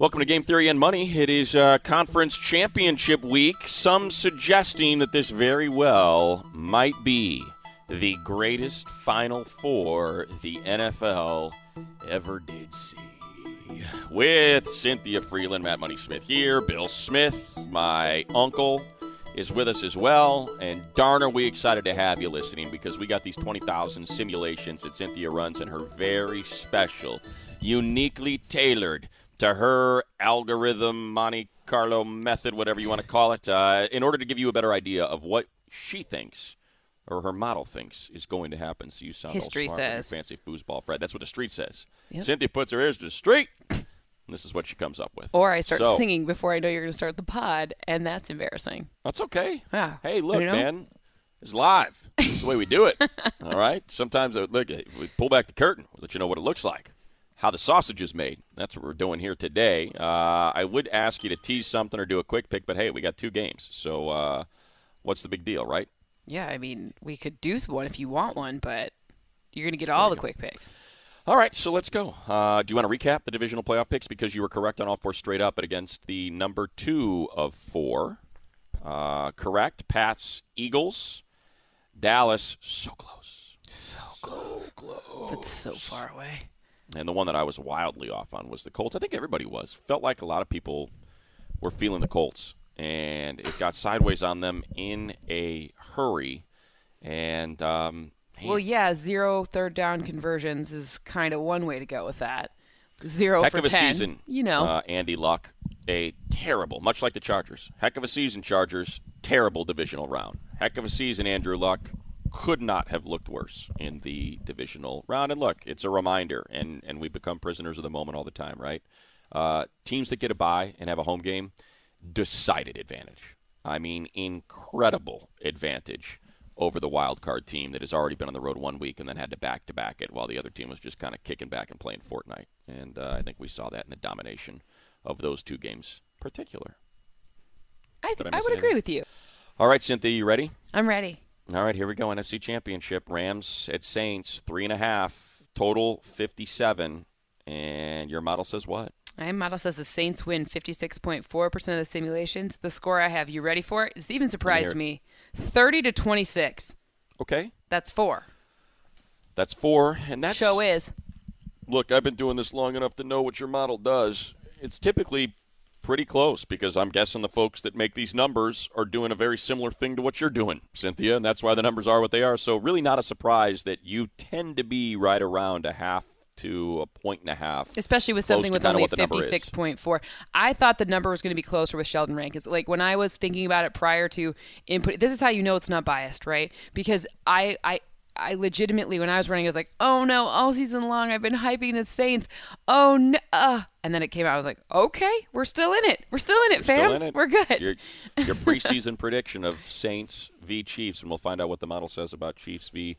Welcome to Game Theory and Money. It is uh, conference championship week. Some suggesting that this very well might be the greatest Final Four the NFL ever did see. With Cynthia Frelund, Matt Money Smith here, Bill Smith, my uncle, is with us as well. And darn are we excited to have you listening because we got these 20,000 simulations that Cynthia runs in her very special, uniquely tailored to her algorithm, Monte Carlo method, whatever you want to call it, uh, in order to give you a better idea of what she thinks or her model thinks is going to happen. So you sound History all smart says. fancy foosball, Fred. That's what the street says. Yep. Cynthia puts her ears to the street. and this is what she comes up with. Or I start So- singing before I know you're going to start the pod, and that's embarrassing. That's okay. Yeah. Hey, look, man. It's live. It's the way we do it. All right. Sometimes, uh, look, we pull back the curtain. We'll let you know what it looks like, how the sausage is made. That's what we're doing here today. Uh, I would ask you to tease something or do a quick pick, but hey, we got two games. So uh, what's the big deal, right? Yeah, I mean, we could do one if you want one, but you're going to get all the go. quick picks. All right, so let's go. Uh, do you want to recap the divisional playoff picks because you were correct on all four straight up, but against the number two of four? Uh, correct. Pats, Eagles, Dallas, so close. So close. But so far away. And the one that I was wildly off on was the Colts. I think everybody was. Felt like a lot of people were feeling the Colts, and it got sideways on them in a hurry. And um, Well, yeah, zero third down conversions is kind of one way to go with that. Zero heck for of a 10. season. You know. uh, Andy Luck, a terrible, much like the Chargers. Heck of a season, Chargers. Terrible divisional round. Heck of a season, Andrew Luck. Could not have looked worse in the divisional round. And look, it's a reminder, and and we become prisoners of the moment all the time, right? Uh, teams that get a bye and have a home game, decided advantage. I mean, incredible advantage over the wild card team that has already been on the road one week and then had to back to back it while the other team was just kind of kicking back and playing Fortnite. And uh, I think we saw that in the domination of those two games, particular. I, th- I I would anything? agree with you. All right, Cynthia, you ready? I'm ready. All right, here we go. NFC Championship. Rams at Saints, three and a half, total 57. And your model says what? My model says the Saints win 56.4% of the simulations. The score I have, you ready for it? It's even surprised me. 30 to 26. Okay, That's four. that's four. And that's Show is. look, I've been doing this long enough to know what your model does. It's typically pretty close because I'm guessing the folks that make these numbers are doing a very similar thing to what you're doing, Cynthia, and that's why the numbers are what they are. So, really, not a surprise that you tend to be right around a half to a point and a half. Especially with something with only what the number is. 56.4. I thought the number was going to be closer with Sheldon Rankins. Like when I was thinking about it prior to input, this is how you know it's not biased, right? Because I, I, I legitimately, when I was running, I was like, oh no, all season long I've been hyping the Saints. Oh no. Uh. And then it came out, I was like, okay, we're still in it. We're still in it, fam. Still in it. We're good. Your, your preseason prediction of Saints v Chiefs, and we'll find out what the model says about Chiefs v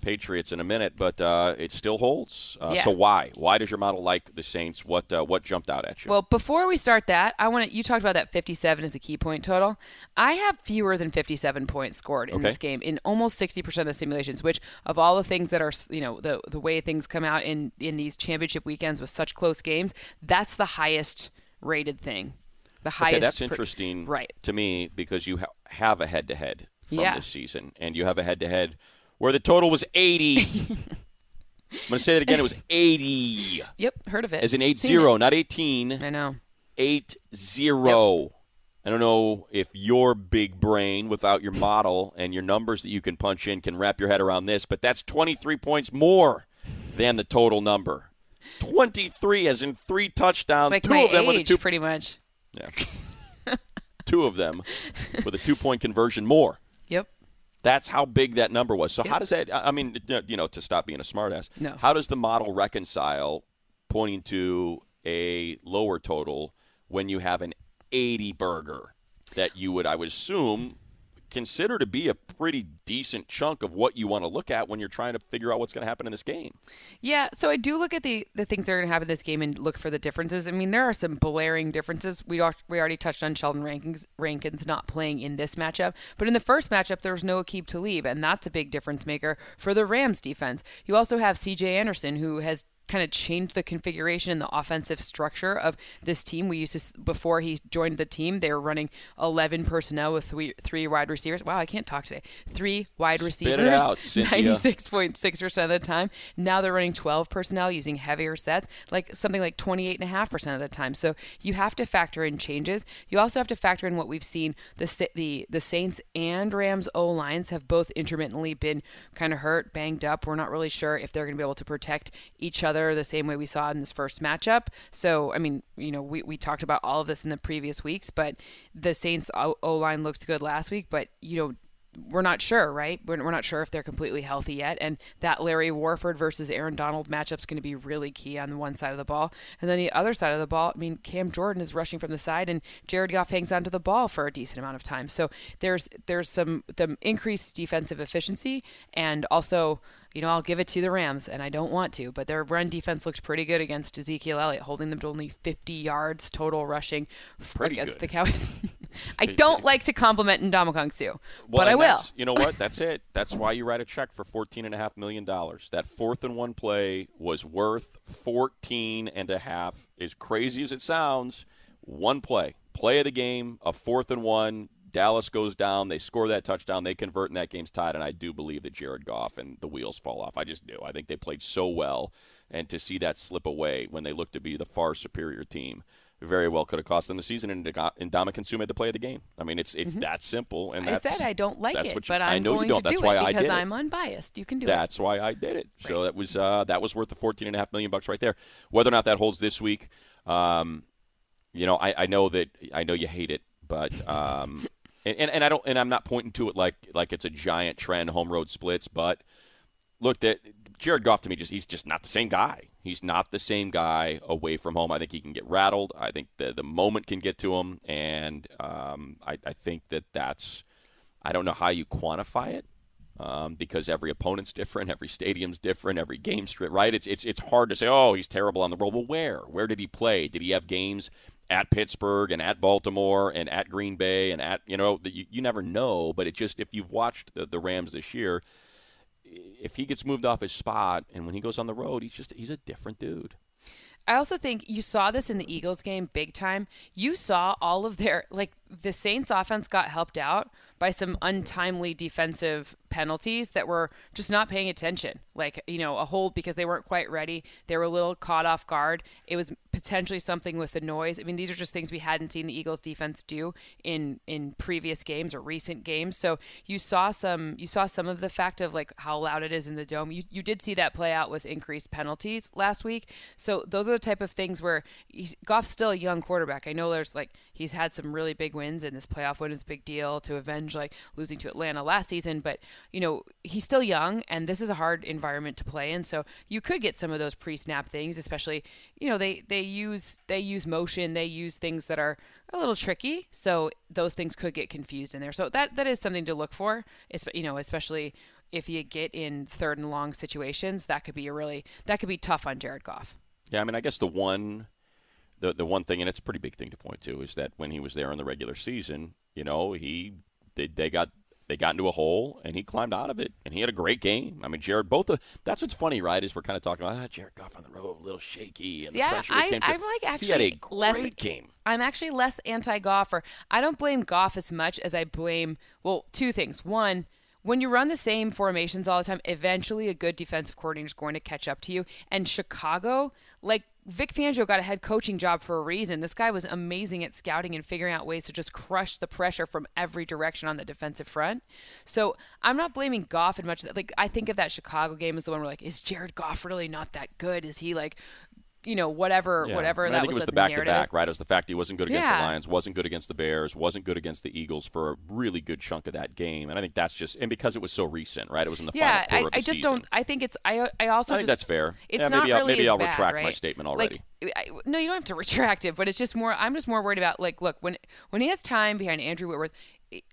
Patriots in a minute. But uh, it still holds. Uh, Yeah. So why? Why does your model like the Saints? What uh, what jumped out at you? Well, before we start that, I want to. You talked about that 57 as a key point total. I have fewer than 57 points scored in Okay. this game in almost 60% of the simulations. Which, of all the things that are, you know, the the way things come out in in these championship weekends with such close games, that's the highest rated thing. The highest. Okay, that's per- interesting right. to me because you ha- have a head to head from Yeah. this season, and you have a head to head where the total was 80. I'm going to say that again. It was 80, Yep, heard of it. as in 8 Seen 0, it. not 18. I know. 8 0. I don't know if your big brain, without your model and your numbers that you can punch in, can wrap your head around this, but that's 23 points more than the total number. 23, as in three touchdowns. Like two my of them with a age, two pretty much. Yeah. Two of them with a two point conversion more. That's how big that number was. So, Yep. how does that, I I mean, you know, to stop being a smartass, No. how does the model reconcile pointing to a lower total when you have an 80 burger that you would, I would assume, consider to be a pretty decent chunk of what you want to look at when you're trying to figure out what's going to happen in this game? Yeah, so I do look at the the things that are going to happen in this game and look for the differences. I mean, there are some blaring differences. We we already touched on Sheldon Rankins Rankins not playing in this matchup, but in the first matchup there was no Aqib Talib, and that's a big difference maker for the Rams defense. You also have C.J. Anderson who has kind of changed the configuration and the offensive structure of this team. We used to before he joined the team, they were running 11 personnel with three, three wide receivers. Wow, I can't talk today. Three wide receivers, 96.6% of the time. Now they're running 12 personnel using heavier sets, like something like 28.5% of the time. So you have to factor in changes. You also have to factor in what we've seen the the the Saints and Rams O lines have both intermittently been kind of hurt, banged up. We're not really sure if they're going to be able to protect each other the same way we saw in this first matchup. So, I mean, you know, we, we talked about all of this in the previous weeks, but the Saints O line looked good last week, but, you know, we're not sure, right? We're, we're not sure if they're completely healthy yet. And that Larry Warford versus Aaron Donald matchup is going to be really key on one side of the ball. And then the other side of the ball, I mean, Cam Jordan is rushing from the side, and Jared Goff hangs onto the ball for a decent amount of time. So there's there's some the increased defensive efficiency and also you know, I'll give it to the Rams, and I don't want to, but their run defense looks pretty good against Ezekiel Elliott, holding them to only 50 yards total rushing pretty against good. the Cowboys. I don't like to compliment Ndamukong Suh, well, but I will. You know what? That's it. That's why you write a check for $14.5 million. That fourth and one play was worth 14 and a half. As crazy as it sounds, one play. Play of the game, a fourth and one, Dallas goes down, they score that touchdown, they convert, and that game's tied. And I do believe that Jared Goff and the wheels fall off. I just do. I think they played so well, and to see that slip away when they look to be the far superior team, very well could have cost them the season. And Ndamukong Suh made the play of the game. I mean, it's it's mm-hmm. that simple. And I said I don't like it, you, but I'm I know going you don't. to that's do why it I because did I'm unbiased. You can do that's it. That's why I did it. Right. So that was uh, that was worth the fourteen and a half million bucks right there. Whether or not that holds this week, um, you know, I, I know that I know you hate it, but um, and, and, and I don't and I'm not pointing to it like like it's a giant trend home road splits, but look that Jared Goff to me just he's just not the same guy. He's not the same guy away from home. I think he can get rattled. I think the the moment can get to him, and um, I, I think that that's I don't know how you quantify it. Um, because every opponent's different, every stadium's different, every game's right. It's it's it's hard to say. Oh, he's terrible on the road. Well, where? Where did he play? Did he have games at Pittsburgh and at Baltimore and at Green Bay and at you know you, you never know. But it just if you've watched the, the Rams this year, if he gets moved off his spot and when he goes on the road, he's just he's a different dude. I also think you saw this in the Eagles game big time. You saw all of their like the Saints offense got helped out by some untimely defensive penalties that were just not paying attention. Like, you know, a hold because they weren't quite ready. They were a little caught off guard. It was potentially something with the noise. I mean, these are just things we hadn't seen the Eagles defense do in in previous games or recent games. So you saw some you saw some of the fact of like how loud it is in the dome. You you did see that play out with increased penalties last week. So those are the type of things where he's, Goff's still a young quarterback. I know there's like he's had some really big wins and this playoff win is a big deal to avenge like losing to Atlanta last season, but you know, he's still young and this is a hard environment to play in. So you could get some of those pre-snap things, especially, you know, they they use they use motion, they use things that are a little tricky. So those things could get confused in there. So that that is something to look for, you know, especially if you get in third and long situations, that could be a really that could be tough on Jared Goff. Yeah, I mean, I guess the one the the one thing, and it's a pretty big thing to point to, is that when he was there in the regular season, you know, he they, they got they got into a hole and he climbed out of it and he had a great game. I mean, Jared, both the that's what's funny, right? Is we're kind of talking about ah, Jared Goff on the road, a little shaky and pressure I, came I, I'm like actually he had a great less game. I'm actually less anti-Goffer. I don't blame Goff as much as I blame well two things. One when you run the same formations all the time, eventually a good defensive coordinator is going to catch up to you. And Chicago, like Vic Fangio got a head coaching job for a reason. This guy was amazing at scouting and figuring out ways to just crush the pressure from every direction on the defensive front. So I'm not blaming Goff as much. Like I think of that Chicago game as the one where like, is Jared Goff really not that good? Is he like you know, whatever, yeah. whatever I that think was. it was the back to back, right? It was the fact he wasn't good against yeah. the Lions, wasn't good against the Bears, wasn't good against the Eagles for a really good chunk of that game, and I think that's just and because it was so recent, right? It was in the yeah, final quarter I, I just season. don't. I think it's. I I also I think just, that's fair. It's yeah, not maybe really I'll, maybe I'll bad, retract right? my statement already. Like, I, no, you don't have to retract it, but it's just more. I'm just more worried about like, look, when when he has time behind Andrew Whitworth,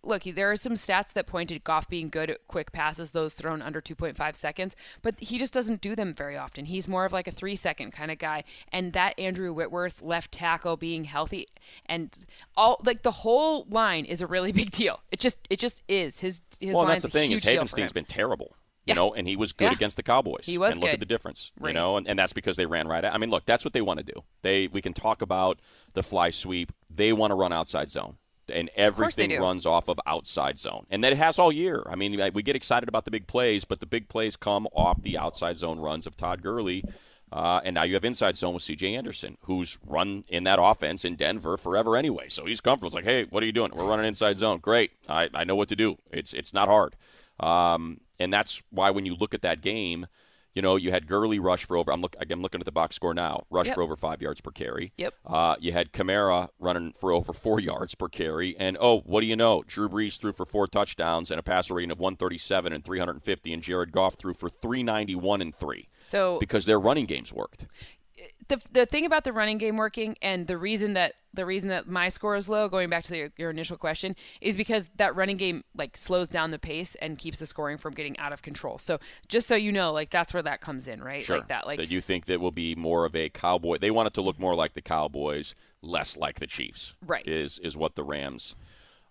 look, there are some stats that point to Goff being good at quick passes, those thrown under 2.5 seconds, but he just doesn't do them very often. He's more of like a three second kind of guy. And that Andrew Whitworth left tackle being healthy and all like the whole line is a really big deal. It just it just is. His his well, line's that's the thing is Havenstein's been terrible. You Yeah. know, and he was good Yeah. against the Cowboys. He was and look good. at the difference. You know, and, and that's because they ran right. At, I mean, look, that's what they want to do. They we can talk about the fly sweep. They want to run outside zone. And everything runs off of outside zone, and that it has all year. I mean, we get excited about the big plays, but the big plays come off the outside zone runs of Todd Gurley, uh, and now you have inside zone with C.J. Anderson, who's run in that offense in Denver forever anyway. So he's comfortable. It's like, hey, what are you doing? We're running inside zone. Great. I, I know what to do. It's it's not hard. Um, and that's why when you look at that game, you know, you had Gurley rush for over. I'm look. I'm looking at the box score now. Rush Yep. for over five yards per carry. Yep. Uh, you had Kamara running for over four yards per carry, and oh, what do you know? Drew Brees threw for four touchdowns and a passer rating of 137 and 350, and Jared Goff threw for 391 and three So because their running games worked. The the thing about the running game working and the reason that the reason that my score is low going back to your, your initial question is because that running game like slows down the pace and keeps the scoring from getting out of control so just so you know like that's where that comes in right Sure. like that like that you think that will be more of a cowboy. They want it to look more like the Cowboys, less like the Chiefs. Right. Is is what the Rams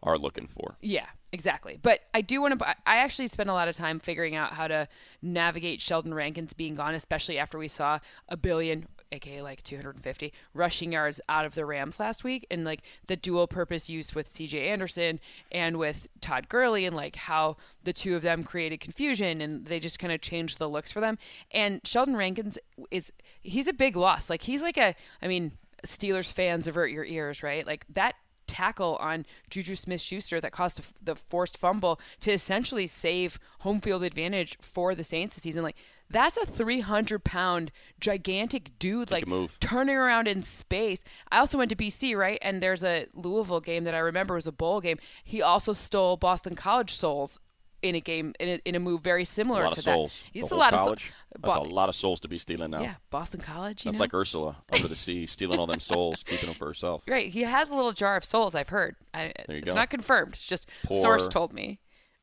are looking for. Yeah, exactly. But I do want to. I actually spent a lot of time figuring out how to navigate Sheldon Rankins being gone, especially after we saw a billion, aka like 250 rushing yards out of the Rams last week, and like the dual purpose use with C.J. Anderson and with Todd Gurley, and like how the two of them created confusion, and they just kind of changed the looks for them. And Sheldon Rankins is he's a big loss. Like he's like a. I mean, Steelers fans avert your ears, right? Like that tackle on JuJu Smith-Schuster that caused the forced fumble to essentially save home field advantage for the Saints this season. Like, that's a 300 pound gigantic dude, like move. turning around in space. I also went to BC, right? And there's a Louisville game that I remember was a bowl game. He also stole Boston College souls in a game, in a, in a move very similar a lot to of souls. that. It's a lot college. of souls. That's a lot of souls to be stealing now. Yeah, Boston College. You That's know? like Ursula over the sea, stealing all them souls, keeping them for herself. Right. He has a little jar of souls, I've heard. I, There you it's go. not confirmed. It's just Poor- source told me.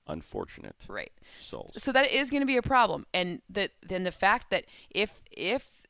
Unfortunate Right. souls. So that is going to be a problem. And that then the fact that if if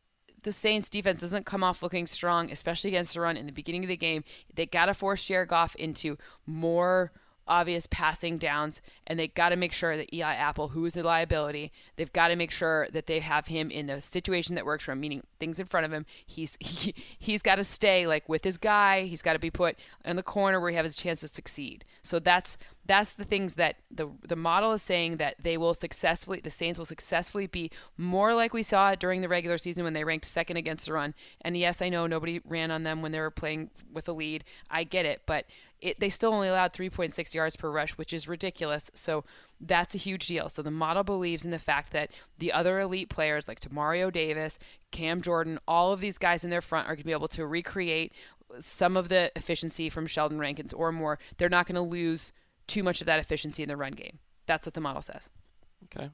the Saints defense doesn't come off looking strong, especially against the run in the beginning of the game, they got to force Jared Goff into more obvious passing downs and they got to make sure that Eli Apple, who is a liability, they've got to make sure that they have him in the situation that works for him, meaning things in front of him. He's he, he's got to stay like with his guy. He's got to be put in the corner where he has his chance to succeed. So that's that's the things that the the model is saying that they will successfully the Saints will successfully be more like we saw during the regular season when they ranked second against the run. And yes, I know nobody ran on them when they were playing with a lead. I get it, but it, they still only allowed 3.6 yards per rush, which is ridiculous. So that's a huge deal. So the model believes in the fact that the other elite players like Demario Davis, Cam Jordan, all of these guys in their front are going to be able to recreate some of the efficiency from Sheldon Rankins or more. They're not going to lose too much of that efficiency in the run game. That's what the model says. Okay.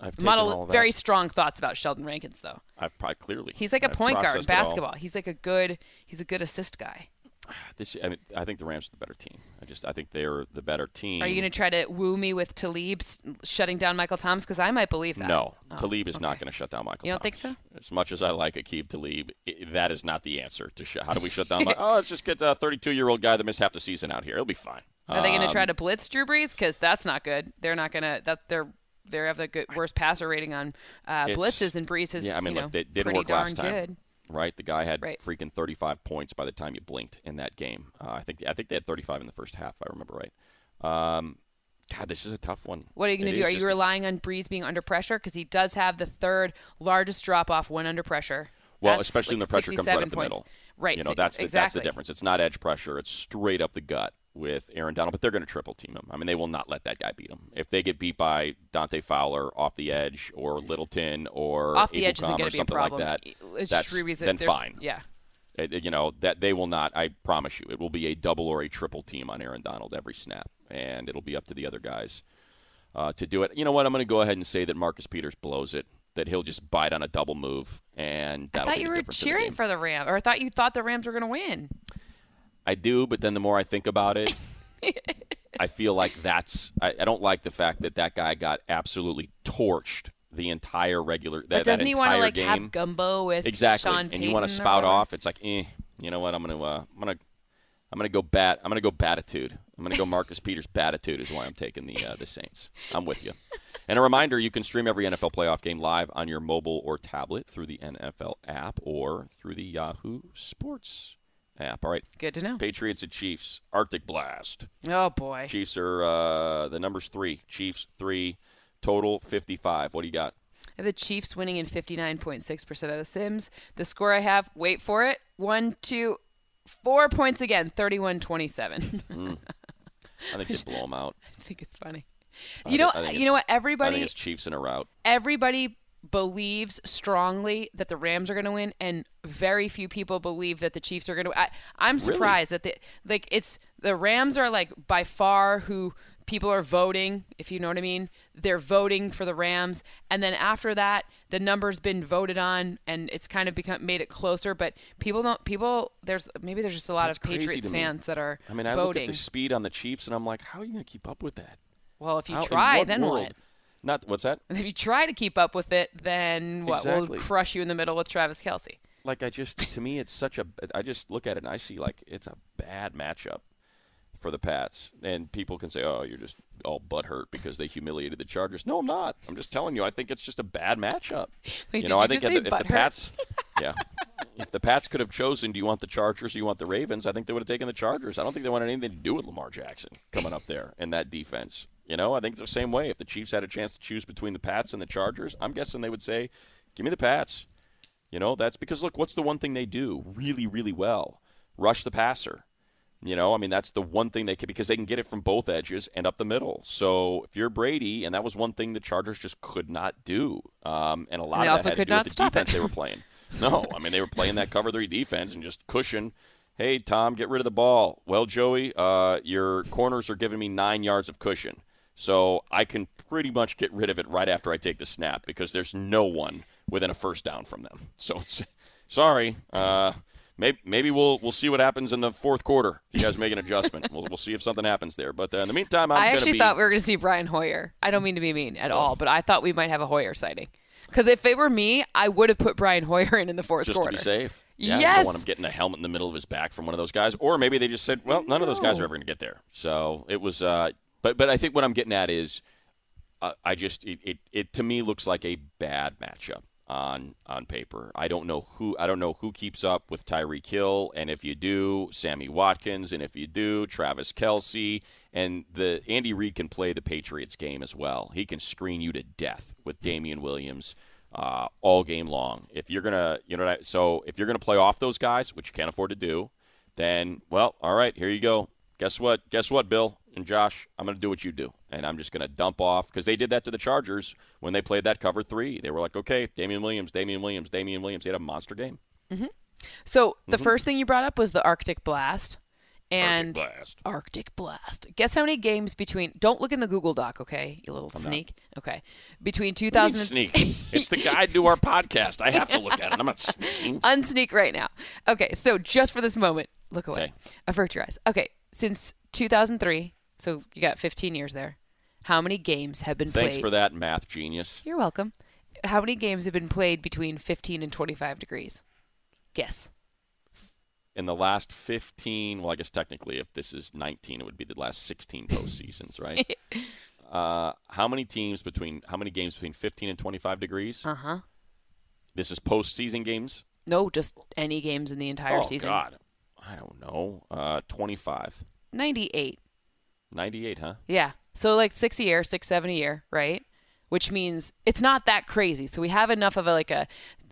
I've model very strong thoughts about Sheldon Rankins though. I've probably clearly. He's like a I've point guard in processed it all. basketball. He's like a good he's a good assist guy. This, I, mean, I think the Rams are the better team. I just, I think they're the better team. Are you going to try to woo me with Talib shutting down Michael Thomas? Because I might believe that. No, Oh, Talib is not going to shut down Michael. You don't think so? As much as I like Aqib Talib, that is not the answer to sh- how do we shut down. Mi- oh, let's just get a 32-year-old guy that missed half the season out here. It'll be fine. Are they going to Um, try to blitz Drew Brees? Because that's not good. They're not going to. That's they're they have the good, worst passer rating on uh, blitzes, and Brees is Yeah, I mean, you know, look, it didn't work darn last time. good. Right, the guy had Right. freaking 35 points by the time you blinked in that game. Uh, I think I think they had 35 in the first half, if I remember right. Um, God, this is a tough one. What are you going to do? Are you relying on Brees being under pressure? Because he does have the third largest drop off when under pressure. Well, That's especially when the pressure comes right 67 up the middle. Right. You know, so- that's the, exactly. that's the difference. It's not edge pressure. It's straight up the gut with Aaron Donald, but they're going to triple team him. I mean, they will not let that guy beat him. If they get beat by Dante Fowler off the edge or Littleton or Off the edge isn't going to be a something problem. like that, It's that's- just reason then fine. Yeah. it- you know that they will not. I promise you, it will be a double or a triple team on Aaron Donald every snap, and it'll be up to the other guys uh, to do it. You know what? I'm going to go ahead and say that Marcus Peters blows it. That he'll just bite on a double move, and I thought you were in the cheering for the Rams, or I thought you thought the Rams were going to win. I do, but then the more I think about it, I feel like that's. I, I don't like the fact that that guy got absolutely torched the entire regular. That, But doesn't that he want to like game. have gumbo with exactly, Sean and you want to spout off. It's like, eh, you know what? I'm gonna, uh, I'm gonna, I'm gonna go bat. I'm gonna go batitude. I'm gonna go Marcus Peters batitude is why I'm taking the uh, the Saints. I'm with you. And a reminder you can stream every NFL playoff game live on your mobile or tablet through the NFL app or through the Yahoo Sports app. All right. Good to know. Patriots at Chiefs. Arctic Blast. Oh boy. Chiefs are uh, the numbers three. Chiefs three. Total 55. What do you got? The Chiefs winning in 59.6% of the Sims. The score I have, wait for it, one, two, four points again, 31 27. I think they blow them out. I think it's funny. I You know, you know what? it's- I Everybody, think it's Chiefs in a route. everybody believes strongly that the Rams are going to win, and very few people believe that the Chiefs are going to. I'm Really? surprised that the like it's the Rams are like by far who people are voting. If you know what I mean, they're voting for the Rams, and then after that, the number's been voted on, and it's kind of become made it closer. But people don't. People there's maybe there's just a lot That's of Patriots fans that are I mean, I voting. look at the speed on the Chiefs and I'm like, how are you going to keep up with that? well, if you How- try, then world? what? Not what's that? And if you try to keep up with it, then what? Exactly. We'll crush you in the middle with Travis Kelce. Like I just to me it's such a I just look at it and I see like it's a bad matchup for the Pats. And people can say, "Oh, you're just all butthurt because they humiliated the Chargers." No, I'm not. I'm just telling you I think it's just a bad matchup. Wait, you did know, you I think if, the, if the? Pats Yeah. If the Pats could have chosen, do you want the Chargers do you want the Ravens? I think they would have taken the Chargers. I don't think they wanted anything to do with Lamar Jackson coming up there in that defense. You know, I think it's the same way. If the Chiefs had a chance to choose between the Pats and the Chargers, I'm guessing they would say, "Give me the Pats." You know, that's because look, what's the one thing they do really, really well? Rush the passer. You know, I mean that's the one thing they can because they can get it from both edges and up the middle. So if you're Brady, and that was one thing the Chargers just could not do, um, and a lot And of also that had could to do not with the defense it. they were playing. No, I mean they were playing that cover three defense and just cushion. Hey Tom, get rid of the ball. Well, Joey, uh, your corners are giving me nine yards of cushion, so I can pretty much get rid of it right after I take the snap because there's no one within a first down from them. So it's, sorry. Uh, maybe maybe we'll we'll see what happens in the fourth quarter. If you guys make an adjustment, we'll we'll see if something happens there. But uh, in the meantime, I'm I actually be, thought we were going to see Brian Hoyer. I don't mean to be mean at all, but I thought we might have a Hoyer sighting. Because if it were me, I would have put Brian Hoyer in in the fourth just quarter. to be safe. Yeah, Yes. don't want him getting a helmet in the middle of his back from one of those guys, or maybe they just said, "Well, none of those guys are ever going to get there." So it was. Uh, but but I think what I'm getting at is, uh, I just it, it it to me looks like a bad matchup on on paper. I don't know who I don't know who keeps up with Tyreek Hill, and if you do, Sammy Watkins, and if you do, Travis Kelce, and the Andy Reid can play the Patriots game as well. He can screen you to death with Damien Williams uh, all game long. If you're gonna, you know, so if you're gonna play off those guys, which you can't afford to do, then well, all right, here you go. Guess what? Guess what, Bill and Josh? I'm gonna do what you do, and I'm just gonna dump off because they did that to the Chargers when they played that cover three. They were like, okay, Damien Williams, Damien Williams, Damien Williams. They had a monster game. So the Mm-hmm. first thing you brought up was the Arctic Blast. And Arctic Blast. Arctic Blast. Guess how many games between? Don't look in the Google Doc, okay? You little sneak. Okay, between What do you mean 2000 and sneak. it's the guide to our podcast. I have to look at it. I'm not sneaking. unsneak right now. Okay, so just for this moment, look away. Okay. Avert your eyes. Okay, since 2003, so you got 15 years there. How many games have been played? Thanks played? for that, math genius. You're welcome. How many games have been played between 15 and 25 degrees? Guess. in the last 15 well i guess technically if this is 19 it would be the last 16 postseasons right uh, how many teams between how many games between 15 and 25 degrees Uh huh. this is postseason games No, just any games in the entire season. oh season. god i don't know uh, 25 98. 98 huh Yeah. So like six a year, six, seven a year, right? Which means it's not that crazy. So we have enough of a like a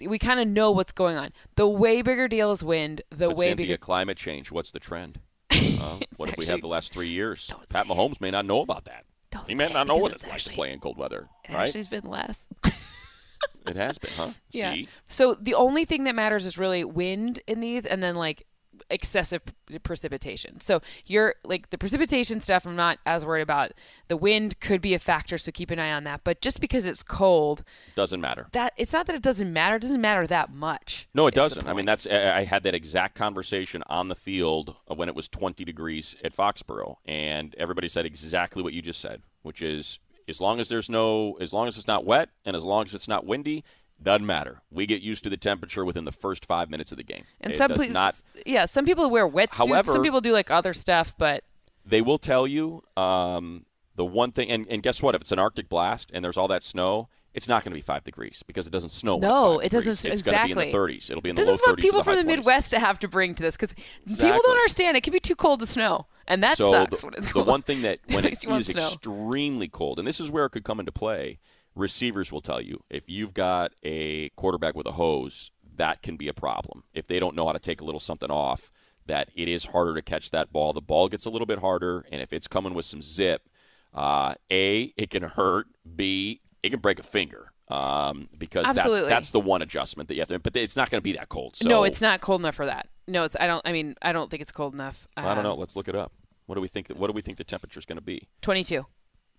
we kind of know what's going on. The way bigger deal is wind. The but way Cynthia, bigger climate change what's the trend uh, what if we had the last three years pat mahomes may not know about that Don't he may it not know what it's it's like to play in cold weather it right actually's been less. it has been huh Yeah. see So the only thing that matters is really wind in these, and then like excessive precipitation. So you're like the precipitation stuff. I'm not as worried about. The wind could be a factor, so keep an eye on that. But just because it's cold, doesn't matter that it's not that it doesn't matter. It doesn't matter that much. No, it doesn't. I mean, that's I had that exact conversation on the field when it was 20 degrees at Foxborough, and everybody said exactly what you just said, which is as long as there's no, as long as it's not wet and as long as it's not windy, doesn't matter. We get used to the temperature within the first five minutes of the game. And it some places, not. yeah, some people wear wetsuits. However- some people do like other stuff, but They will tell you um, The one thing, and, and guess what? If it's an Arctic blast and there's all that snow, it's not going to be five degrees because it doesn't snow. No, it doesn't-. It's exactly. going to be in the 30s. It'll be in This the low is what people from the 20s. Midwest have to bring to this because people don't understand. It can be too cold to snow, and that so sucks the, when it's cold. the one thing that when it Makes you want is extremely cold, and this is where it could come into play, receivers will tell you if you've got a quarterback with a hose, that can be a problem. If they don't know how to take a little something off, that it is harder to catch that ball. The ball gets a little bit harder, and if it's coming with some zip, uh, a it can hurt. B it can break a finger. Um, because Absolutely. that's that's the one adjustment that you have to. But it's not going to be that cold. So no, it's not cold enough for that. No, it's. I don't. I mean, I don't think it's cold enough. I don't know. Let's look it up. What do we think? What do we think the temperature is going to be? Twenty-two.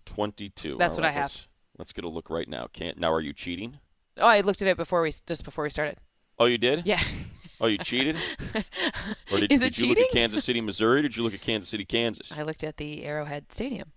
22. That's All what I right, have. Let's, get a look right now. Can't now? Are you cheating? Oh, I looked at it before we just before we started. Oh, you did? Yeah. Oh, you cheated? Or did, Is it did you look at? Kansas City, Missouri? Did you look at Kansas City, Kansas? I looked at the Arrowhead Stadium.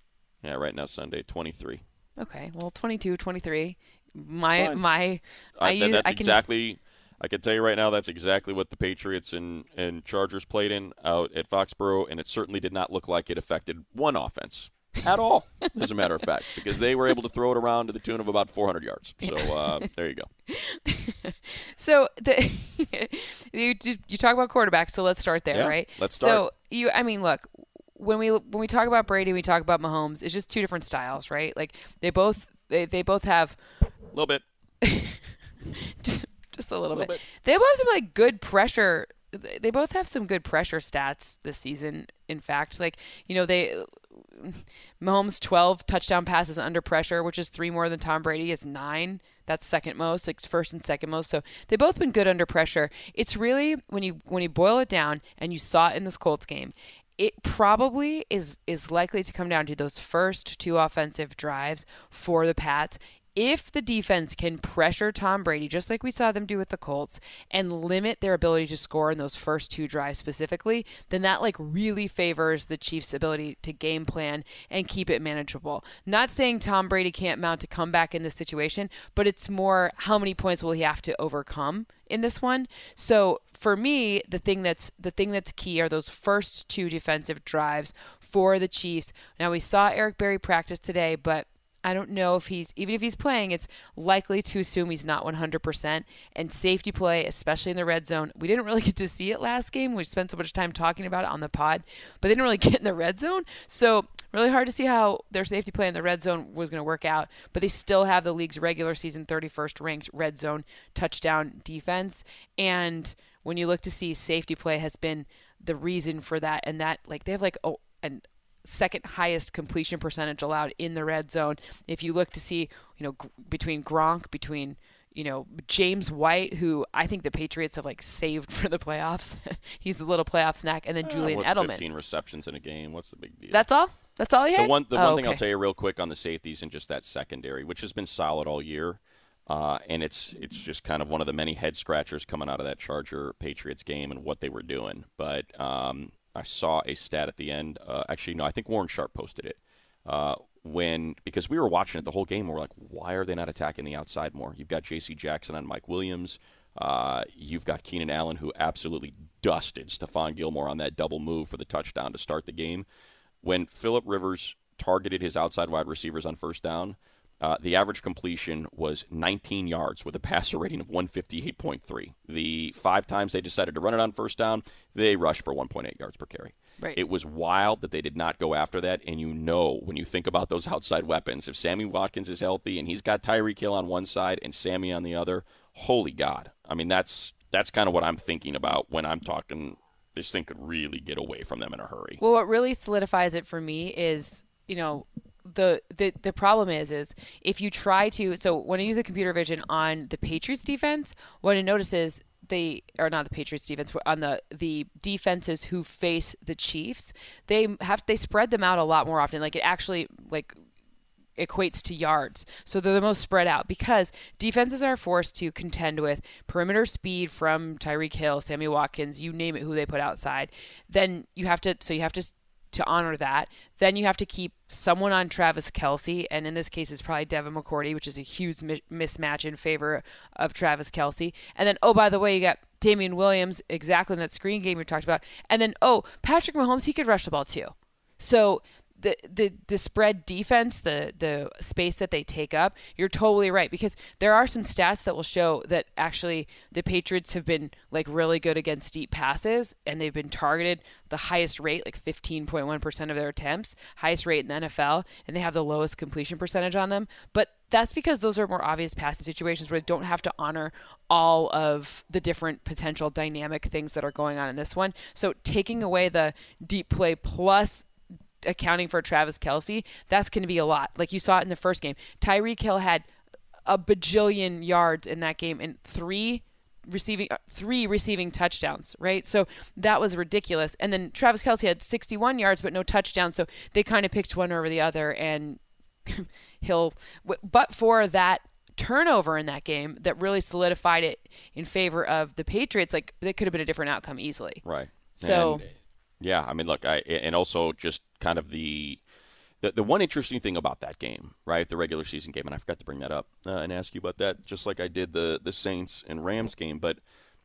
Yeah, right now Sunday, 23. Okay, well, 22, 23. My my I, I use- that's I can- exactly. I can tell you right now, that's exactly what the Patriots and, and Chargers played in out at Foxborough, and it certainly did not look like it affected one offense at all, as a matter of fact, because they were able to throw it around to the tune of about 400 yards. So uh, there you go. So the you you talk about quarterbacks, so let's start there, Yeah, right? let's start. So you, I mean, look, when we when we talk about Brady, we talk about Mahomes. It's just two different styles, right? Like they both they, they both have A little bit. just, just a little, Little bit. bit. They both have some like good pressure. They both have some good pressure stats this season. In fact, like you know they. Uh, Mahomes 12 touchdown passes under pressure, which is three more than Tom Brady is nine. That's second most, like first and second most. So they've both been good under pressure. It's really when you when you boil it down, and you saw it in this Colts game. It probably is is likely to come down to those first two offensive drives for the Pats if the defense can pressure Tom Brady, just like we saw them do with the Colts, and limit their ability to score in those first two drives specifically, then that like really favors the Chiefs' ability to game plan and keep it manageable. Not saying Tom Brady can't mount a comeback in this situation, but it's more how many points will he have to overcome in this one. So for me, the thing that's the thing that's key are those first two defensive drives for the Chiefs. Now we saw Eric Berry practice today, but I don't know if he's even if he's playing, it's likely to assume he's not 100%. And safety play, especially in the red zone, we didn't really get to see it last game. We spent so much time talking about it on the pod, but they didn't really get in the red zone. So really hard to see how their safety play in the red zone was going to work out. But they still have the league's regular season 31st ranked red zone touchdown defense. And when you look to see safety play has been the reason for that, and that like they have like oh an second highest completion percentage allowed in the red zone. If you look to see, you know, g- between Gronk, between you know James White, who I think the Patriots have like saved for the playoffs. He's the little playoff snack, and then Julian Uh, what's Edelman. 15 receptions in a game. What's the big deal? That's all. That's all he the had. one, the Oh, one thing I'll tell you real quick on the safeties and just that secondary, which has been solid all year, uh, and it's it's just kind of one of the many head scratchers coming out of that Charger Patriots game and what they were doing. But um, I saw a stat at the end. Uh, actually, no, I think Warren Sharp posted it. Uh, when because we were watching it the whole game, we're like, why are they not attacking the outside more? You've got J.C. Jackson on Mike Williams. Uh, you've got Keenan Allen, who absolutely dusted Stephon Gilmore on that double move for the touchdown to start the game. When Philip Rivers targeted his outside wide receivers on first down, uh, the average completion was 19 yards with a passer rating of 158.3. The five times they decided to run it on first down, they rushed for 1.8 yards per carry. Right. It was wild that they did not go after that. And you know, when you think about those outside weapons, if Sammy Watkins is healthy and he's got Tyreek Hill on one side and Sammy on the other, holy God! I mean, that's that's kind of what I'm thinking about when I'm talking. This thing could really get away from them in a hurry. Well, what really solidifies it for me is, you know, the the the problem is is if you try to so when I use the computer vision on the Patriots defense, what I notice is they are not the Patriots defense, on the the defenses who face the Chiefs, they have they spread them out a lot more often. Like it actually like equates to yards. So they're the most spread out because defenses are forced to contend with perimeter speed from Tyreek Hill, Sammy Watkins, you name it who they put outside. Then you have to so you have to to honor that. Then you have to keep someone on Travis Kelce, and in this case, it's probably Devin McCourty, which is a huge mi- mismatch in favor of Travis Kelce. And then, oh, by the way, you got Damien Williams, exactly in that screen game you talked about. And then, oh, Patrick Mahomes, he could rush the ball too. So the, the the spread defense, the the space that they take up, you're totally right because there are some stats that will show that actually the Patriots have been like really good against deep passes and they've been targeted the highest rate, like 15.1% of their attempts, highest rate in the NFL, and they have the lowest completion percentage on them. But that's because those are more obvious passing situations where they don't have to honor all of the different potential dynamic things that are going on in this one. So taking away the deep play plus accounting for Travis Kelce, that's going to be a lot. Like you saw it in the first game. Tyreek Hill had a bajillion yards in that game and three receiving uh, three receiving touchdowns, right? So that was ridiculous. And then Travis Kelce had 61 yards but no touchdowns, so they kind of picked one over the other. And Hill, but for that turnover in that game that really solidified it in favor of the Patriots, like that could have been a different outcome easily. Right. So. And, yeah, I mean, look, I and also just kind of the the, the one interesting thing about that game, right, the regular season game, and I forgot to bring that up uh, and ask you about that, just like I did the the Saints and Rams game, but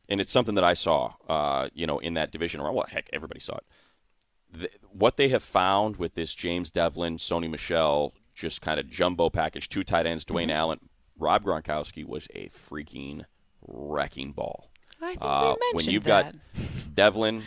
and it's something that I saw, uh, you know, in that division. Or well, heck, everybody saw it. The, what they have found with this James Develin, Sony Michel, just kind of jumbo package, two tight ends, Dwayne mm-hmm. Allen, Rob Gronkowski was a freaking wrecking ball. I think uh, we when you've that. got Develin,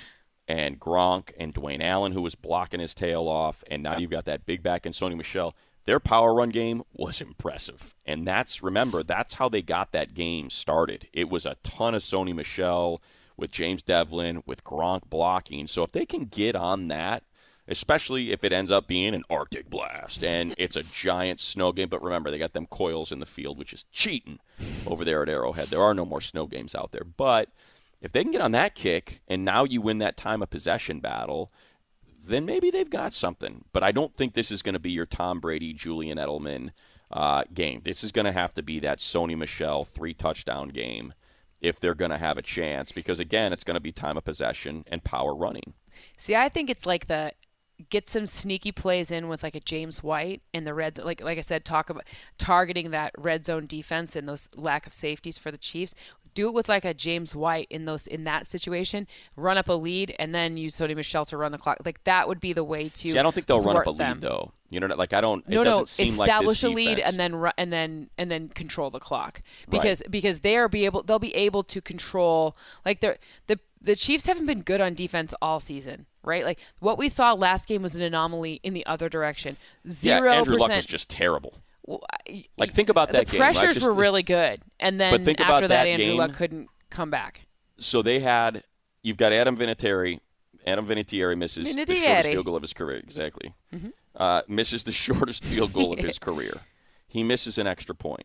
and Gronk and Dwayne Allen, who was blocking his tail off, and now you've got that big back and Sony Michel. Their power run game was impressive. And that's, remember, that's how they got that game started. It was a ton of Sony Michel with James Develin, with Gronk blocking. So if they can get on that, especially if it ends up being an Arctic blast and it's a giant snow game. But remember, they got them coils in the field, which is cheating over there at Arrowhead. There are no more snow games out there. But if they can get on that kick and now you win that time of possession battle, then maybe they've got something. But I don't think this is going to be your Tom Brady, Julian Edelman uh, game. This is going to have to be that Sony Michel three touchdown game if they're going to have a chance because again it's going to be time of possession and power running see i think it's like the get some sneaky plays in with like a James White in the red like like I said talk about targeting that red zone defense and those lack of safeties for the Chiefs do it with like a James White in those in that situation. Run up a lead and then use Sony Michel to run the clock. Like that would be the way to. See, I don't think they'll run up a them. lead though. You know, like I don't. No, no. Establish like a lead and then and then and then control the clock because right. because they are be able they'll be able to control like they're the the Chiefs haven't been good on defense all season, right? Like what we saw last game was an anomaly in the other direction. Zero yeah, Andrew Luck was just terrible like think about that the game. pressures were really good, and then after that, that Andrew game, Luck couldn't come back. So they had you've got Adam Vinatieri. Adam Vinatieri misses Vinatieri. the shortest field goal of his career. Exactly, mm-hmm. uh, misses the shortest field goal of his career. He misses an extra point.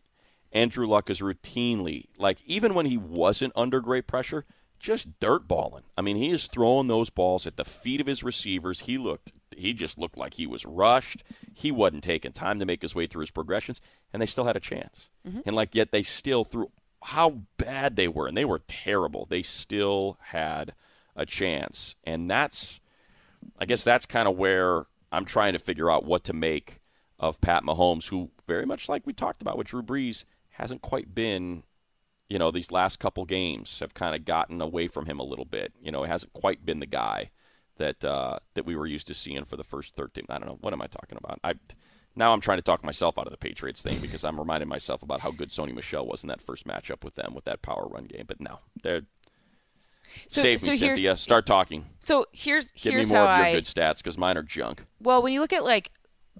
Andrew Luck is routinely like even when he wasn't under great pressure, just dirt balling. I mean, he is throwing those balls at the feet of his receivers. He looked he just looked like he was rushed. He wasn't taking time to make his way through his progressions, and they still had a chance. Mm-hmm. And like yet they still threw how bad they were, and they were terrible. They still had a chance, and that's I guess that's kind of where I'm trying to figure out what to make of Pat Mahomes, who very much like we talked about with Drew Brees hasn't quite been you know, these last couple games have kind of gotten away from him a little bit. You know, he hasn't quite been the guy that uh, that we were used to seeing for the first 13. I don't know. What am I talking about? I now I'm trying to talk myself out of the Patriots thing because I'm reminding myself about how good Sony Michel was in that first matchup with them with that power run game. But no, they're so, Save me, Cynthia. Start talking. So here's Give here's me more of your I, good stats because mine are junk. Well, when you look at like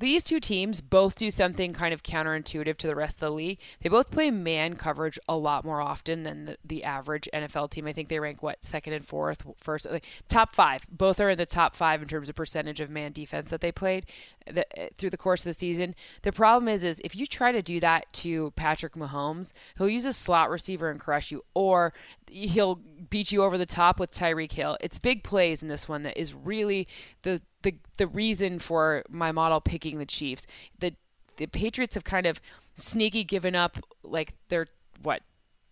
these two teams both do something kind of counterintuitive to the rest of the league. They both play man coverage a lot more often than the, the average NFL team. I think they rank what second and fourth, first, like, top five. Both are in the top five in terms of percentage of man defense that they played the, eh, through the course of the season. The problem is, is if you try to do that to Patrick Mahomes, he'll use a slot receiver and crush you, or he'll beat you over the top with Tyreek Hill. It's big plays in this one that is really the the the reason for my model picking the Chiefs. The the Patriots have kind of sneaky given up like their what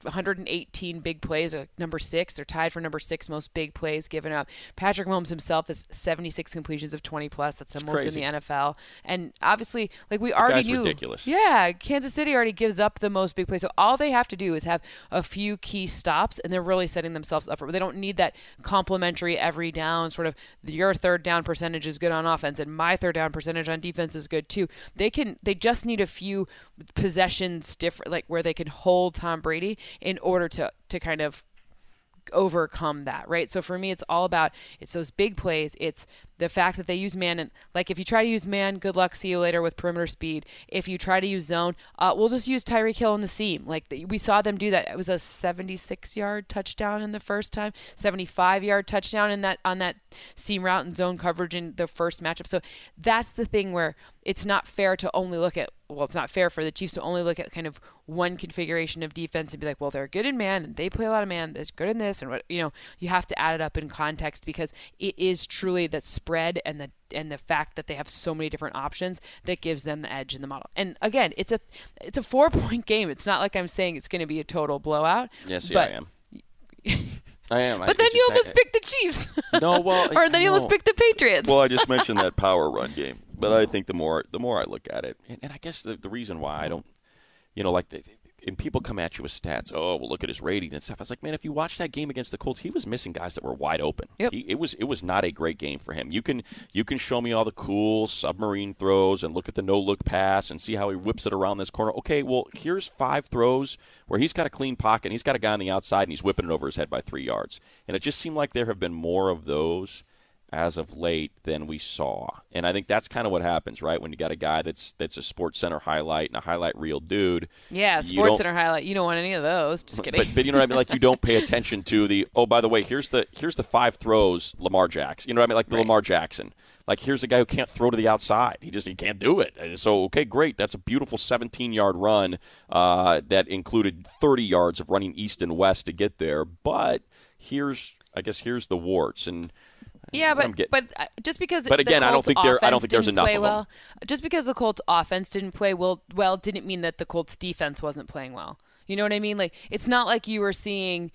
118 big plays, number six. They're tied for number six most big plays given up. Patrick Mahomes himself is 76 completions of 20 plus. That's the most crazy. in the NFL. And obviously, like we already guy's knew, ridiculous. yeah, Kansas City already gives up the most big plays. So all they have to do is have a few key stops, and they're really setting themselves up for. They don't need that complimentary every down sort of. Your third down percentage is good on offense, and my third down percentage on defense is good too. They can. They just need a few possessions different, like where they can hold Tom Brady in order to to kind of overcome that, right? So for me, it's all about it's those big plays. It's the fact that they use man and like if you try to use man, good luck. See you later with perimeter speed. If you try to use zone, uh, we'll just use Tyreek Hill in the seam. Like the, we saw them do that. It was a 76 yard touchdown in the first time, 75 yard touchdown in that on that seam route and zone coverage in the first matchup. So that's the thing where it's not fair to only look at well, it's not fair for the Chiefs to only look at kind of one configuration of defense and be like, well, they're good in man and they play a lot of man. They're good in this and what you know. You have to add it up in context because it is truly the spread and the and the fact that they have so many different options that gives them the edge in the model. And again, it's a it's a four point game. It's not like I'm saying it's going to be a total blowout. Yes, yeah, I am. I am. But then you almost picked the Chiefs. No, well, or then you almost picked the Patriots. Well, I just mentioned that power run game, but I think the more the more I look at it, and, and I guess the, the reason why I don't, you know, like the, and people come at you with stats. Oh, well, look at his rating and stuff. I was like, man, if you watch that game against the Colts, he was missing guys that were wide open. Yep. He, it was it was not a great game for him. You can you can show me all the cool submarine throws and look at the no look pass and see how he whips it around this corner. Okay, well, here's five throws where he's got a clean pocket and he's got a guy on the outside and he's whipping it over his head by three yards. And it just seemed like there have been more of those as of late than we saw. And I think that's kind of what happens, right? When you got a guy that's that's a sports center highlight and a highlight reel dude. yeah, Sports Center highlight. You don't want any of those. Just kidding. But, but you know what I mean? Like you don't pay attention to the oh by the way here's the here's the five throws Lamar Jackson. You know what I mean? Like the Right. Lamar Jackson. Like here's a guy who can't throw to the outside. He just he can't do it. So okay, great. That's a beautiful 17 yard run uh, that included 30 yards of running east and west to get there. But here's I guess here's the warts and. Yeah, but getting- but uh, just because But the again, I don't think there- I don't think there's enough play of well. Just because the Colts offense didn't play well, well didn't mean that the Colts defense wasn't playing well. You know what I mean? Like it's not like you were seeing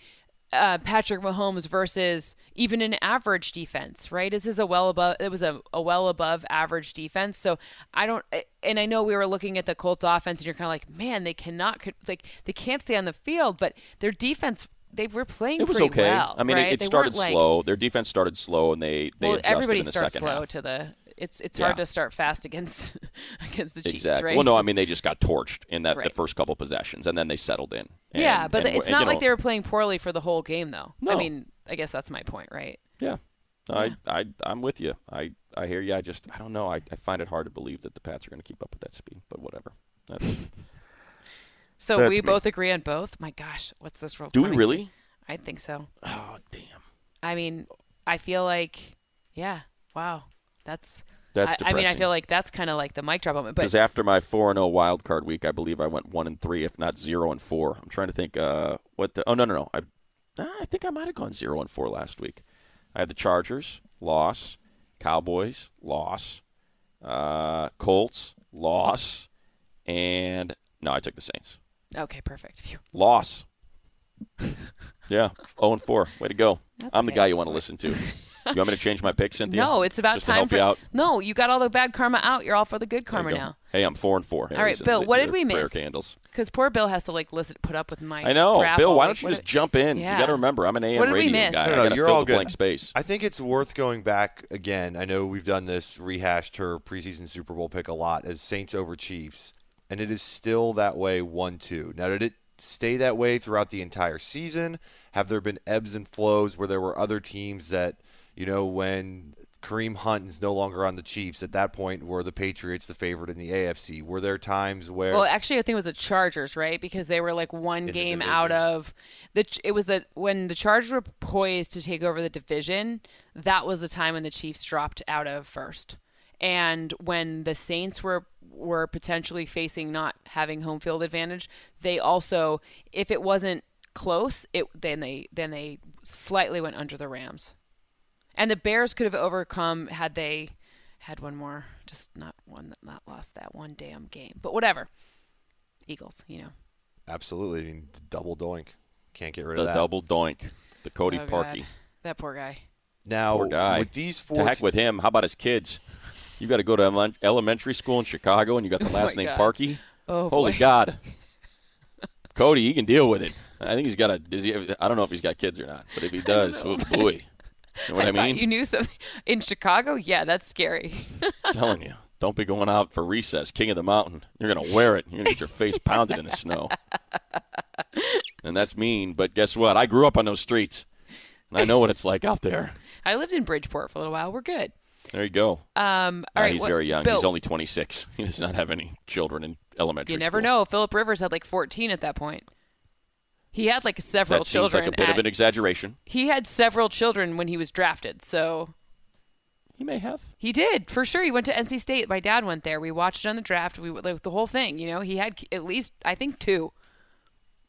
uh, Patrick Mahomes versus even an average defense, right? This is a well above. It was a, a well above average defense. So I don't. And I know we were looking at the Colts offense, and you're kind of like, man, they cannot like they can't stay on the field, but their defense. They were playing It was okay. well. I mean, right? it, it started weren't, like- slow. Their defense started slow, and they they well, adjusted everybody in the starts second slow half. to the. It's it's Yeah. hard to start fast against against the Chiefs, Exactly. right? Well, no, I mean they just got torched in that the first couple possessions, and then they settled in. yeah, but and- it's and, not you like know, they were playing poorly for the whole game, though. No. I mean, I guess that's my point, right? Yeah, I, I, I'm with you. I, I hear you. I just, I don't know. I, I find it hard to believe that the Pats are going to keep up with that speed. But whatever. That's, So That's we me. both agree on both. My gosh, what's this world? do we coming to? really? I think so. Oh, damn. I mean, I feel like, yeah, wow, that's. That's I, I mean, I feel like that's kind of like the mic drop moment. But because after my four and zero wild card week, I believe I went one and three, if not zero and four. I'm trying to think. Uh, what? The, oh no, no, no. I, I think I might have gone zero and four last week. I had the Chargers loss, Cowboys loss, uh, Colts loss, and no, I took the Saints okay, perfect. Phew. loss. yeah, zero and four. Way to go. That's I'm the guy you want to listen to. You want me to change my pick, Cynthia? No, it's about Just to time help for you out? no. You got all the bad karma out. You're all for the good karma go. now. Hey, I'm four and four. All right, Listen, Bill, what did the we prayer miss? Candles. Because poor Bill has to like listen, put up with my. I know, crap Bill. Why don't you just did- jump in? Yeah. You got to remember, I'm an AM radio guy. What did we miss? guy. No, no, got you're fill all good. blank space. I think it's worth going back again. I know we've done this rehashed her preseason Super Bowl pick a lot as Saints over Chiefs, and it is still that way 1 2. Now, did it stay that way throughout the entire season? Have there been ebbs and flows where there were other teams that, you know, when Kareem Hunt is no longer on the Chiefs, at that point were the Patriots the favorite in the AFC? Were there times where. Well, actually, I think it was the Chargers, right? Because they were like one game out of the. It was the when the Chargers were poised to take over the division. That was the time when the Chiefs dropped out of first, and when the Saints were were potentially facing not having home field advantage, they also, if it wasn't close, it then they then they slightly went under the Rams, and the Bears could have overcome had they had one more, just not one that not lost that one damn game. But whatever. Eagles, you know. Absolutely. I mean, the double doink. Can't get rid The of that. The double doink. The Cody Oh, Parkey. That poor guy. now, Poor guy. with these To four heck with him. How about his kids? You got to go to ele- elementary school in Chicago, and you got the Oh, last my name God. Parkey. Oh, Holy boy. God, Cody, he can deal with it. I think he's got a. Does he, I don't know if he's got kids or not, but if he does, oh boy, you know what I, thought mean? You knew something in Chicago? Yeah, that's scary. I'm telling you, don't be going out for recess, king of the mountain. You're gonna wear it. You're gonna get your face pounded in the snow, and that's mean. But guess what? I grew up on those streets, and I know what it's like out there. I lived in Bridgeport for a little while. We're good. There you go. Um, all right, he's what- very young. Bill, He's only 26. He does not have any children in elementary You never school. know. Philip Rivers had like 14 at that point. He had like several That seems children. like a bit at- of an exaggeration. he had several children when he was drafted. So He may have. he did for sure. He went to NC State. My dad went there. We watched it on the draft. We like the whole thing. You know, he had at least I think two.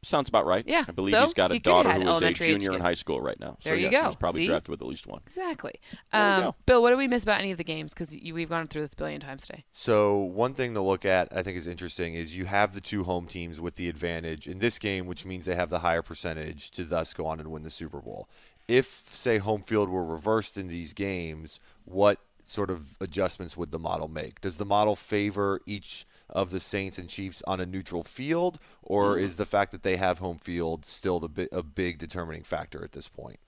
Sounds about right. Yeah, I believe so he's got a he daughter who is a junior in high school right now. So There you yes, go. he's probably See? drafted with at least one. Exactly. Um. Bill, what do we miss about any of the games? Because we've gone through this a billion times today. So one thing to look at, I think, is interesting is you have the two home teams with the advantage in this game, which means they have the higher percentage to thus go on and win the Super Bowl. If, say, home field were reversed in these games, what sort of adjustments would the model make? Does the model favor each of the Saints and Chiefs on a neutral field, or is the fact that they have home field still the a big determining factor at this point?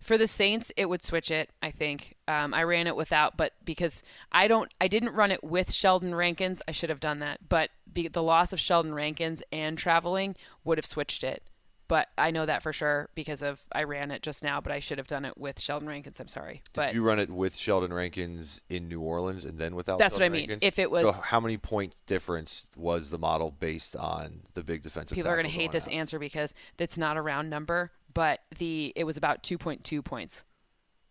For the Saints, it would switch it. I think um, I ran it without, but because I don't, I didn't run it with Sheldon Rankins. I should have done that, but be, the loss of Sheldon Rankins and traveling would have switched it. But I know that for sure because of I ran it just now, but I should have done it with Sheldon Rankins. I'm sorry, but you run it with Sheldon Rankins in New Orleans and then without. That's what I mean. Rankins? If it was- so, how many point difference was the model based on the big defensive? people are going to hate this out? answer because it's not a round number, but the it was about 2.2 points.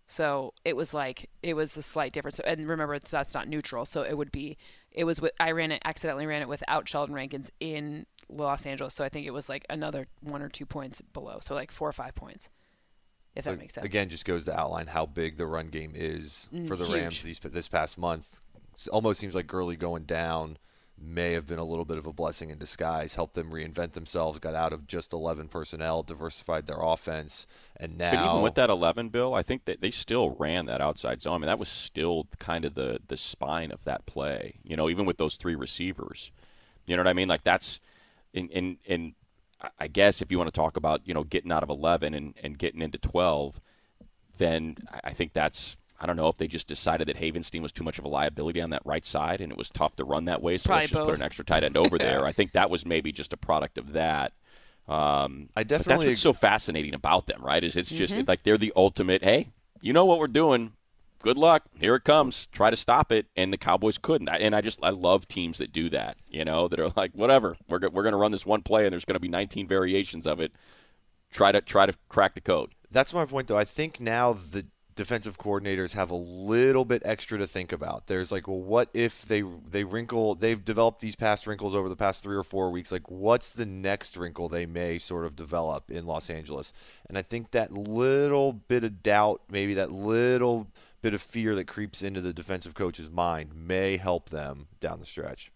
So it was like it was a slight difference. So, and remember, it's, that's not neutral. So it would be it was with I ran it accidentally ran it without Sheldon Rankins in Los Angeles. So I think it was like another one or two points below. So like four or five points, if So, that makes sense. Again, just goes to outline how big the run game is Mm, for the huge. Rams these, this past month. It almost seems like Gurley going down may have been a little bit of a blessing in disguise. Helped them reinvent themselves, got out of just 11 personnel, diversified their offense, and now But even with that 11, Bill, I think that they still ran that outside zone. I mean, that was still kind of the the spine of that play. You know, even with those three receivers. You know what I mean? Like that's in in in. I guess if you want to talk about you know getting out of 11 and, and getting into 12, then I- I think that's. I don't know if they just decided that Havenstein was too much of a liability on that right side and it was tough to run that way, so Probably let's just put an extra tight end over there. I think that was maybe just a product of that. Um, I but that's definitely what's so fascinating about them, right? Is it's just Mm-hmm. like they're the ultimate. Hey, you know what we're doing. Good luck. Here it comes. Try to stop it, and the Cowboys couldn't. And I just I love teams that do that. You know, that are like whatever. We're we're going to run this one play, and there's going to be 19 variations of it. Try to try to crack the code. That's my point, though. I think now the defensive coordinators have a little bit extra to think about. There's like, well, what if they they wrinkle? They've developed these past wrinkles over the past three or four weeks. Like, what's the next wrinkle they may sort of develop in Los Angeles? And I think that little bit of doubt, maybe that little bit of fear that creeps into the defensive coach's mind, may help them down the stretch.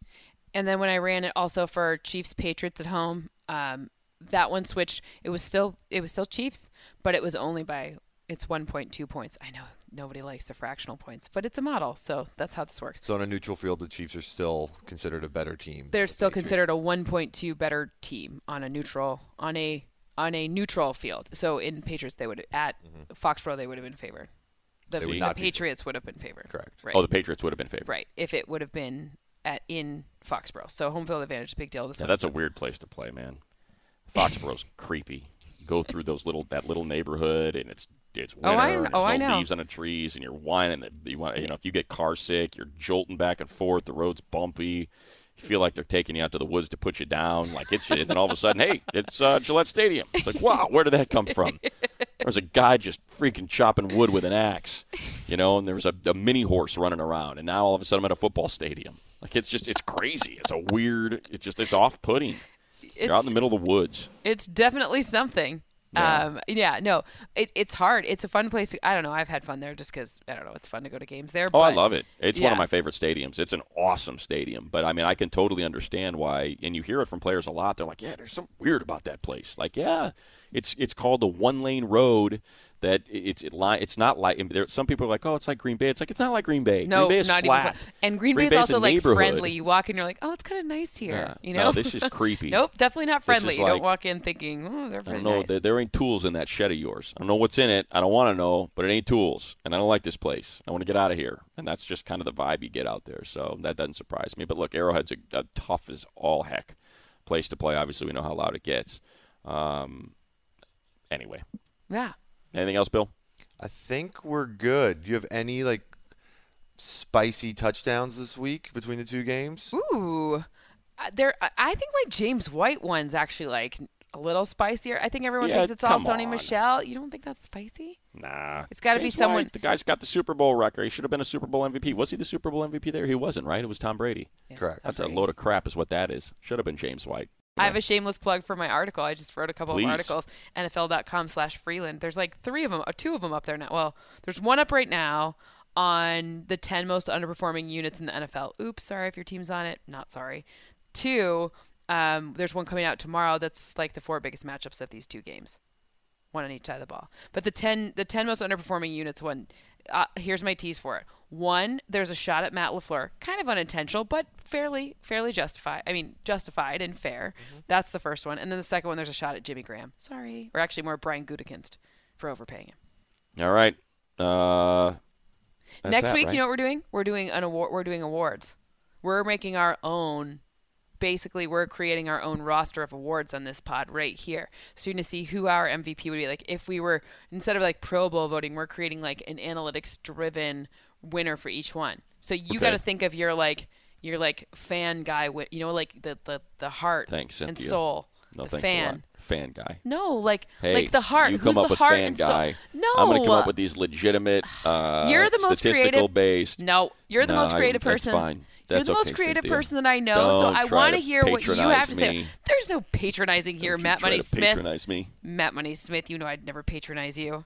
And then when I ran it also for Chiefs Patriots at home, um, that one switched. It was still it was still Chiefs, but it was only by it's 1.2 points. I know nobody likes the fractional points, but it's a model, so that's how this works. So on a neutral field, the Chiefs are still considered a better team. They're the still Patriots. considered a 1.2 better team on a neutral on a on a neutral field. So in Patriots they would at Foxborough they would have been favored. The, They would the not be Patriots would have been favored. Correct. Right. Oh, the Patriots would have been favored. right. If it would have been at in Foxborough. So home field advantage is a big deal this Yeah, that's a weird place to play, man. Foxborough's creepy. You go through those little that little neighborhood, and it's it's winter. Oh, I- and oh, there's I no know. leaves on the trees, and you're whining that you want. You know, if you get car sick, you're jolting back and forth. The road's bumpy. You feel like they're taking you out to the woods to put you down. Like it's, and then all of a sudden, hey, it's uh, Gillette Stadium. It's like, wow, where did that come from? There's a guy just freaking chopping wood with an axe, you know, and there's a, a mini horse running around, and now all of a sudden I'm at a football stadium. Like it's just, it's crazy. It's a weird. It's just, it's off-putting. You're out in the middle of the woods. It's definitely something. Yeah. Um, yeah, no, it, it's hard. It's a fun place to. I don't know. I've had fun there just because I don't know. It's fun to go to games there. Oh, I love it. It's one of my favorite stadiums. It's an awesome stadium. But I mean, I can totally understand why, and you hear it from players a lot. They're like, "Yeah, there's something weird about that place." Like, yeah, it's it's called the one lane road. That it's it li- it's not like there. Some people are like, "Oh, it's like Green Bay." It's like it's not like Green Bay. No, Green Bay is not flat. even. And Green, Green Bay's a also like friendly. You walk in, you're like, oh, it's kind of nice here. Yeah. You No, know, this is creepy. nope, definitely not friendly. you like- don't walk in thinking, oh, they're friendly I don't know. nice. There, there ain't tools in that shed of yours. I don't know what's in it. I don't want to know, but it ain't tools. And I don't like this place. I want to get out of here. And that's just kind of the vibe you get out there. So that doesn't surprise me. But look, Arrowhead's a, a tough as all heck place to play. Obviously, we know how loud it gets. Um, anyway, yeah. anything else, Bill? I think we're good. Do you have any like spicy touchdowns this week between the two games? Ooh, Uh, there. I- I think my James White one's actually like a little spicier. I think everyone Yeah, thinks it's all Sony on. Michel. You don't think that's spicy? Nah. It's gotta be James someone- White, the guy's got the Super Bowl record. He should have been a Super Bowl MVP. Was he the Super Bowl MVP there? He wasn't, right? It was Tom Brady. Yeah, Correct. That's a load of crap, is what that is. Should have been James White. I have a shameless plug for my article. I just wrote a couple Please. of articles. NFL.com slash Frelund. There's like three of them, or two of them up there now. Well, there's one up right now on the 10 most underperforming units in the NFL. Oops, sorry if your team's on it. Not sorry. Two, um, there's one coming out tomorrow that's like the four biggest matchups of these two games. One on each side of the ball. But the 10, the 10 most underperforming units one, uh, here's my tease for it. One, there's a shot at Matt LaFleur, kind of unintentional, but fairly, fairly justified. I mean, justified and fair. That's the first one. And then the second one, there's a shot at Jimmy Graham. Sorry. Or actually more Brian Gutekunst for overpaying him. All right. Uh, Next that, week, right? you know what we're doing? We're doing an award. We're doing awards. We're making our own. Basically, we're creating our own roster of awards on this pod right here. So you're gonna see who our MVP would be. Like if we were instead of like Pro Bowl voting, we're creating like an analytics-driven winner for each one. So you Okay. got to think of your like your like fan guy. You know, like the the the heart Thanks, and soul. No, the thanks fan. Fan guy. No, like Hey, like the heart. You Who's up the with heart fan guy. No, I'm going to come up with these legitimate, uh, You're the most statistical creative- based. No, you're the No, most I- creative that's person. fine. You're That's the most creative Cynthia. person that I know, so Don't I want to hear what you have to say. me. There's no patronizing here, Matt Money to Smith. Patronize me. Matt Money Smith, you know I'd never patronize you.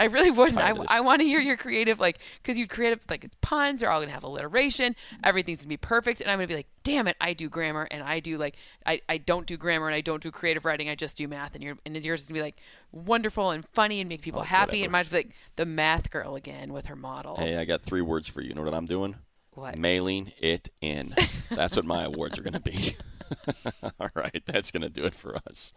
I really wouldn't. I, Tired of this. I want to hear your creative, like, because you creative, like, it's puns. They're all gonna have alliteration. Everything's gonna be perfect, and I'm gonna be like, damn it, I do grammar, and I do like, I, I don't do grammar, and I don't do creative writing. I just do math, and your and yours is gonna be like wonderful and funny and make people Oh, happy. whatever. And mine's be like the math girl again with her models. Hey, I got three words for you. You know what I'm doing? What? Mailing it in. That's what my awards are going to be. All right, that's going to do it for us.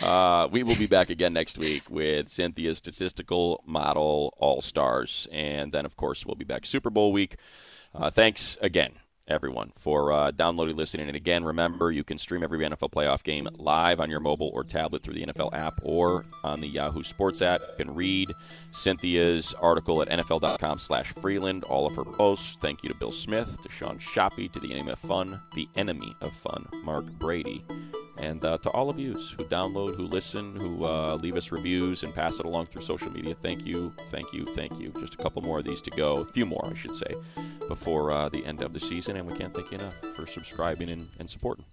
Uh, we will be back again next week with Cynthia's statistical model all stars, and then of course we'll be back Super Bowl week. Uh, thanks again, everyone, for uh, downloading, listening, and again, remember you can stream every NFL playoff game live on your mobile or tablet through the NFL app or on the Yahoo Sports app. You can read Cynthia's article at NFL.com slash Frelund, All of her posts. Thank you to Bill Smith, to Sean Shoppy, to the Enemy of Fun, the Enemy of Fun, Mark Brady. And uh, to all of you who download, who listen, who uh, leave us reviews and pass it along through social media, thank you, thank you, thank you. Just a couple more of these to go, a few more, I should say, before uh, the end of the season. And we can't thank you enough for subscribing and, and supporting.